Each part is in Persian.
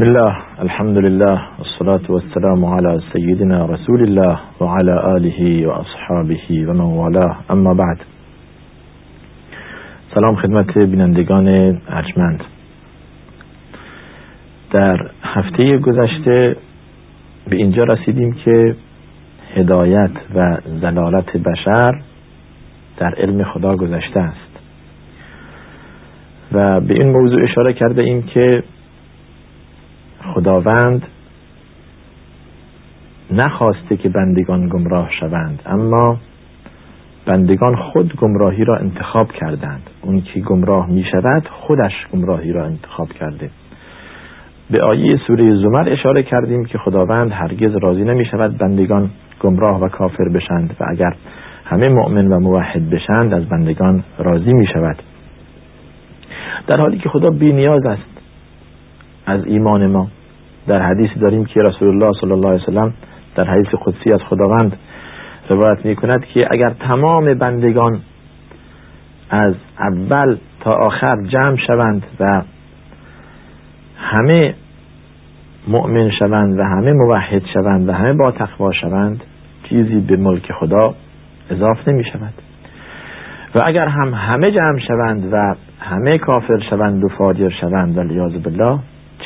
بسم الله الحمد لله والصلاة والسلام على سيدنا رسول الله وعلى آله وأصحابه ومن والاه اما بعد سلام خدمت بینندگان ارجمند در هفته گذشته به اینجا رسیدیم که هدایت و زلالت بشر در علم خدا گذشته است و به این موضوع اشاره کرده ایم که خداوند نخواسته که بندگان گمراه شوند اما بندگان خود گمراهی را انتخاب کردند. اون که گمراه می شود خودش گمراهی را انتخاب کرده. به آیه سوره زمر اشاره کردیم که خداوند هرگز راضی نمی شود بندگان گمراه و کافر بشند و اگر همه مؤمن و موحد بشند از بندگان راضی می شود در حالی که خدا بی نیاز است از ایمان ما. در حدیث داریم که رسول الله صلی الله علیه وسلم در حدیث قدسی از خداوند روایت می کند که اگر تمام بندگان از اول تا آخر جمع شوند و همه مؤمن شوند و همه موحد شوند و همه با تقوا شوند چیزی به ملک خدا اضاف نمی شود و اگر هم همه جمع شوند و همه کافر شوند و فاجر شوند و لیاز بالله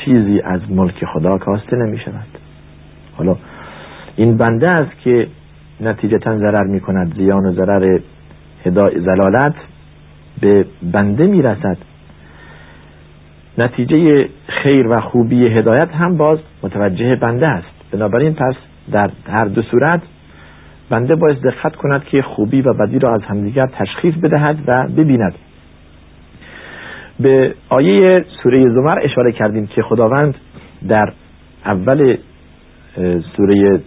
چیزی از ملک خدا کاسته نمی شود حالا این بنده است که نتیجتا ضرر می کند زیان و ضرر زلالت به بنده می رسد نتیجه خیر و خوبی هدایت هم باز متوجه بنده است. بنابراین پس در هر دو صورت بنده باید دقت کند که خوبی و بدی را از همدیگر تشخیص بدهد و ببیند. به آیه سوره زمر اشاره کردیم که خداوند در اول سوره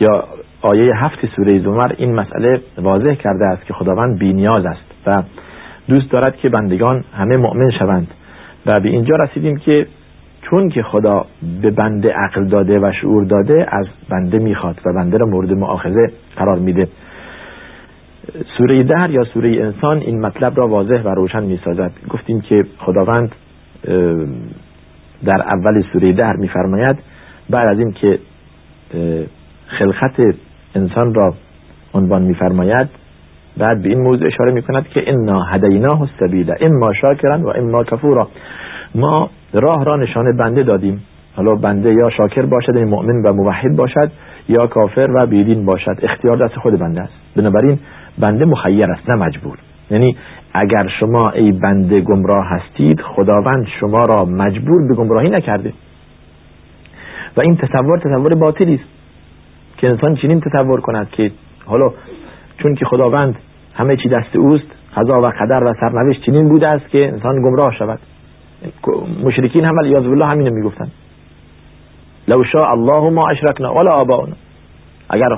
یا آیه هفت سوره زمر این مسئله واضح کرده است که خداوند بینیاز است و دوست دارد که بندگان همه مؤمن شوند و به اینجا رسیدیم که چون که خدا به بنده عقل داده و شعور داده از بنده می‌خواد و بنده را مورد معاخذه قرار میده. سوره در یا سوره انسان این مطلب را واضح و روشن می‌سازد. گفتیم که خداوند در اول سوره در میفرماید بعد از این که خلقت انسان را عنوان میفرماید بعد به این موضوع اشاره می‌کند که انا هدیناه السبیل اما شاکرا و اما کفورا. ما راه را نشان بنده دادیم. حالا بنده یا شاکر باشد یعنی مؤمن و موحد باشد یا کافر و بیدین باشد. اختیار دست خود بنده است. بنابراین بنده مخیر است نه مجبور. یعنی اگر شما ای بنده گمراه هستید خداوند شما را مجبور به گمراهی نکرده. و این تصور تصور باطلی است که انسان چنین تصور کند که حالا چون که خداوند همه چی دست اوست قضا و قدر و سرنوشت چنین بوده است که انسان گمراه شود. مشرکین هم علیاذ بالله همینو می‌گفتن. لو شاء الله ما اشرکنا ولا آباؤنا. اگر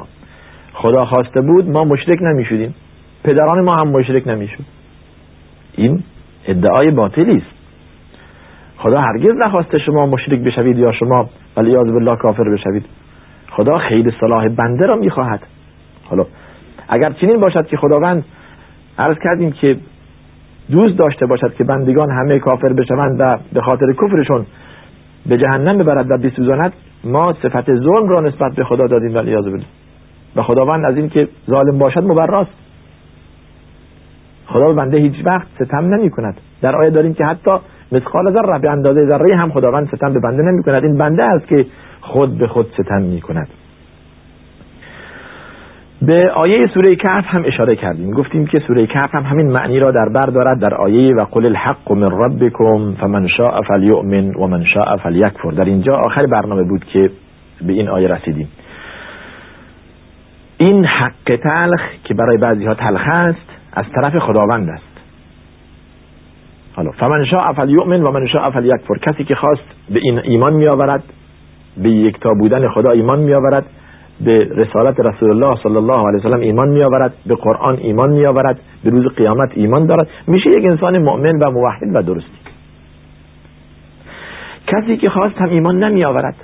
خدا خواسته بود ما مشرک نمی‌شدیم. پدران ما هم مشرک نمی‌شد. این ادعای باطلی است. خدا هرگز نخواسته شما مشرک بشوید یا شما ولیاذ بالله کافر بشوید. خدا خیلی صلاح بنده را می‌خواهد. حالا اگر چنین باشد که خداوند عرض کردیم که دوست داشته باشد که بندگان همه کافر بشوند و به خاطر کفرشون به جهنم ببرد و بسوزاند ما صفت ظلم را نسبت به خدا دادیم ولی بالله. و خداوند از این که ظالم باشد مبراست. خدا به بنده هیچ وقت ستم نمی کند در آیه داریم که حتی مثقال ذره به اندازه ذره هم خداوند ستم به بنده نمی کند این بنده است که خود به خود ستم می کند به آیه سوره کهف هم اشاره کردیم. گفتیم که سوره کهف هم همین معنی را در بر دارد. در آیه و قل الحق من ربکم فمن شاء فلیؤمن و من شاء فلیکفر. در اینجا آخر برنامه بود که به این آیه رسیدیم. این حق تلخ که برای بعضی ها تلخ است از طرف خداوند است. حالا فمن شاء فلیؤمن و من شاء فلیکفر. کسی که خواست به این ایمان می آورد به یکتا بودن خدا ایمان می آورد به رسالت رسول الله صلی الله علیه وسلم ایمان می آورد به قرآن ایمان می آورد به روز قیامت ایمان دارد میشه یک انسان مؤمن و موحد و درستی. کسی که خواست هم ایمان نمی آورد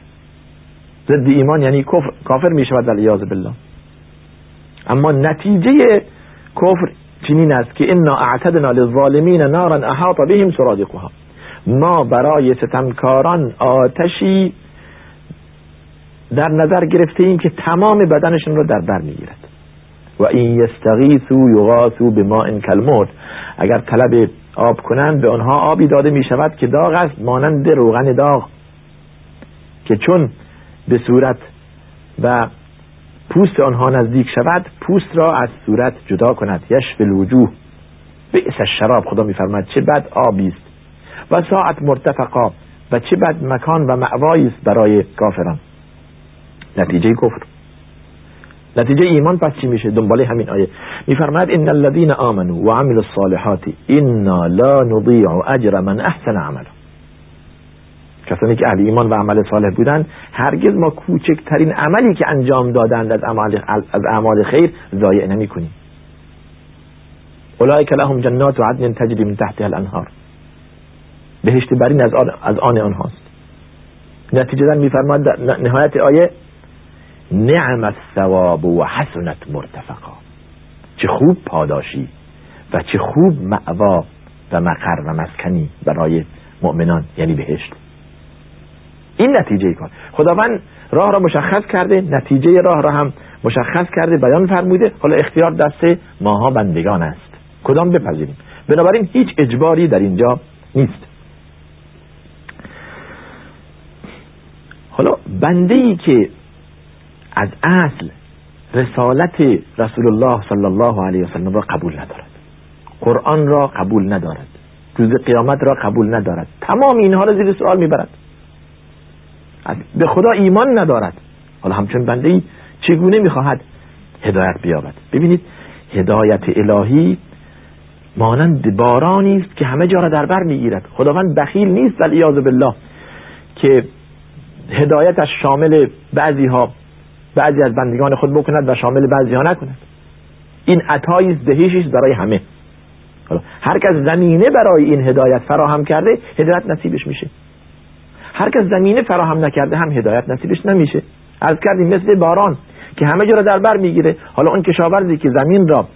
ضد ایمان یعنی کفر کافر می شود ولی بالله. اما نتیجه کفر چنین است که انا اعتدنا للظالمین نارا احاط بهم سرادقها. ما برای ستمکاران آتشی در نظر گرفته ایم که تمام بدنشون رو در بر می‌گیرد. و این یستغیثو یغاثو این کلموت اگر طلب آب کنند به آنها آبی داده می شود که داغ است مانند روغن داغ. که چون به صورت و پوست آنها نزدیک شود پوست را از صورت جدا کند. یشف الوجوه. بئس شراب خدا میفرماید چه بد آبی است. و ساعت مرتفقا. و چه بد مکان و معوایی است برای کافران. نتیجه کفر. نتیجه ایمان پس چی میشه؟ دنباله همین آیه. میفرماید ان الذين امنوا وعملوا الصالحات انا لا نضيع اجر من احسن عملا کسانی که اهل ایمان و عمل صالح بودن هرگز ما کوچکترین عملی که انجام دادند از اعمال از اعمال خیر ضایع نمی‌کنیم. اولئک لهم جنات عدن تجری من تحتها الانهار. بهشت برین از آن, از آن آنهاست. نتیجه میفرماد نهایت آیه نعم الثواب و حسنت مرتفقا. چه خوب پاداشی و چه خوب معوا و مقر و مسکنی برای مؤمنان یعنی بهشت. این نتیجه کار خداوند راه را مشخص کرده نتیجه راه را هم مشخص کرده بیان فرموده. حالا اختیار دست ماها بندگان است. کدام بپذیریم؟ بنابراین هیچ اجباری در اینجا نیست. حالا بنده ای که از اصل رسالت رسول الله صلی الله علیه وسلم را قبول ندارد. قرآن را قبول ندارد. روز قیامت را قبول ندارد. تمام اینها را زیر سوال می‌برد. به خدا ایمان ندارد. حالا همچون بنده ای چگونه می‌خواهد هدایت بیابد؟ ببینید هدایت الهی مانند بارانی است که همه جا را در بر می‌گیرد. خداوند بخیل نیست ولی بالله که هدایتش شامل بعضی ها بعضی از بندگان خود بکند و شامل بعضی ها نکند. این عطایی دهیشی برای همه. هر کس زمینه برای این هدایت فراهم کرده هدایت نصیبش میشه. هر کس زمینه فراهم نکرده هم هدایت نصیبش نمیشه. از کردیم مثل باران که همه جا رو در بر می‌گیره. حالا اون کشاورزی که زمین را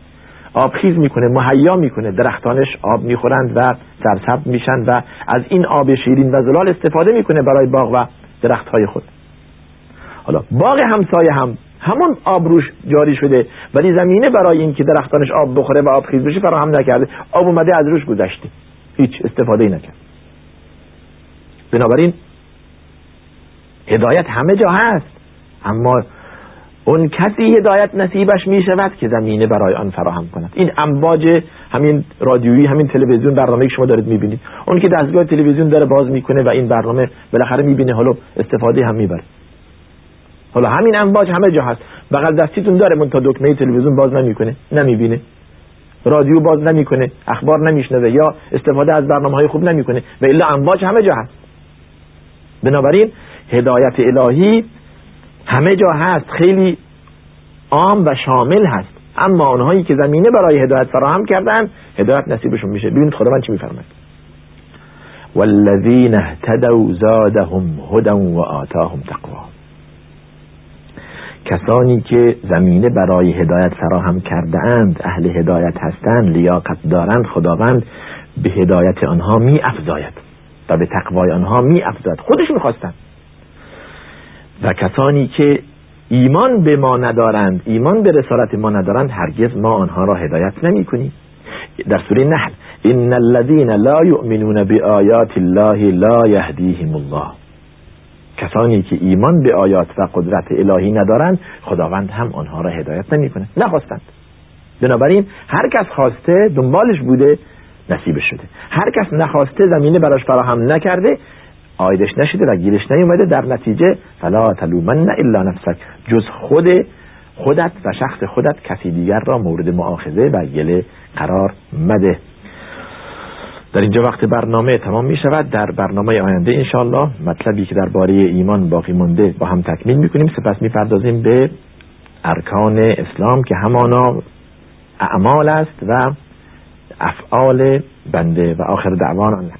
آبخیز می‌کنه مهیا می‌کنه درختانش آب می‌خورند و سرسبز میشن و از این آب شیرین و زلال استفاده می‌کنه برای باغ و درختهای خود. حالا باغ همسایه هم همون آب روش جاری شده ولی زمینه برای اینکه درختانش آب بخوره و آب خیز بشه فراهم نکرده. آب اومده از روش گذشته. هیچ استفاده ای نکرد. بنابراین هدایت همه جا هست. اما اون کسی هدایت نصیبش می شود که زمینه برای آن فراهم کند. این امواج همین رادیویی همین تلویزیون برنامه که شما دارید می‌بینید. اون که دستگاه تلویزیون داره باز می‌کنه و این برنامه بالاخره می‌بینه حالا استفاده هم می‌بره. حالا همین امواج همه جا هست. بغل دستیتون داره من تا دکمه تلویزیون باز نمی‌کنه نمی‌بینه. رادیو باز نمی‌کنه اخبار نمیشنوه یا استفاده از برنامه های خوب نمی‌کنه. و الا امواج همه جا هست. بنابراین هدایت الهی همه جا هست خیلی عام و شامل هست. اما آنهایی که زمینه برای هدایت فراهم کردن هدایت نصیبشون میشه. ببینید خدا من چی میفرماید؟ والذین اهتدوا زادهم هدى و آتاهم تقوا کسانی که زمینه برای هدایت فراهم کرده اند اهل هدایت هستند لیاقت دارند خداوند به هدایت آنها می افزاید و به تقوای آنها می افزاید خودشون خواستند و کسانی که ایمان به ما ندارند ایمان به رسالت ما ندارند هرگز ما آنها را هدایت نمی کنیم در سوره نحل ان الذين لا يؤمنون بآیات الله لا يهديهم الله. کسانی که ایمان به آیات و قدرت الهی ندارند خداوند هم آنها را هدایت نمی کنه نخواستند. بنابراین هر کس خواسته دنبالش بوده نصیبش شده. هر کس نخواسته زمینه براش فراهم نکرده آیدش نشده و گیرش نیومده. در نتیجه فلا تلومن الا نفسک. جز خود خودت و شخص خودت کسی دیگر را مورد معاخذه و گله قرار مده. در اینجا وقت برنامه تمام می شود در برنامه آینده انشاءالله مطلبی که درباره ایمان باقی مونده با هم تکمیل می کنیم سپس می پردازیم به ارکان اسلام که همانا اعمال است و افعال بنده و آخر دعوان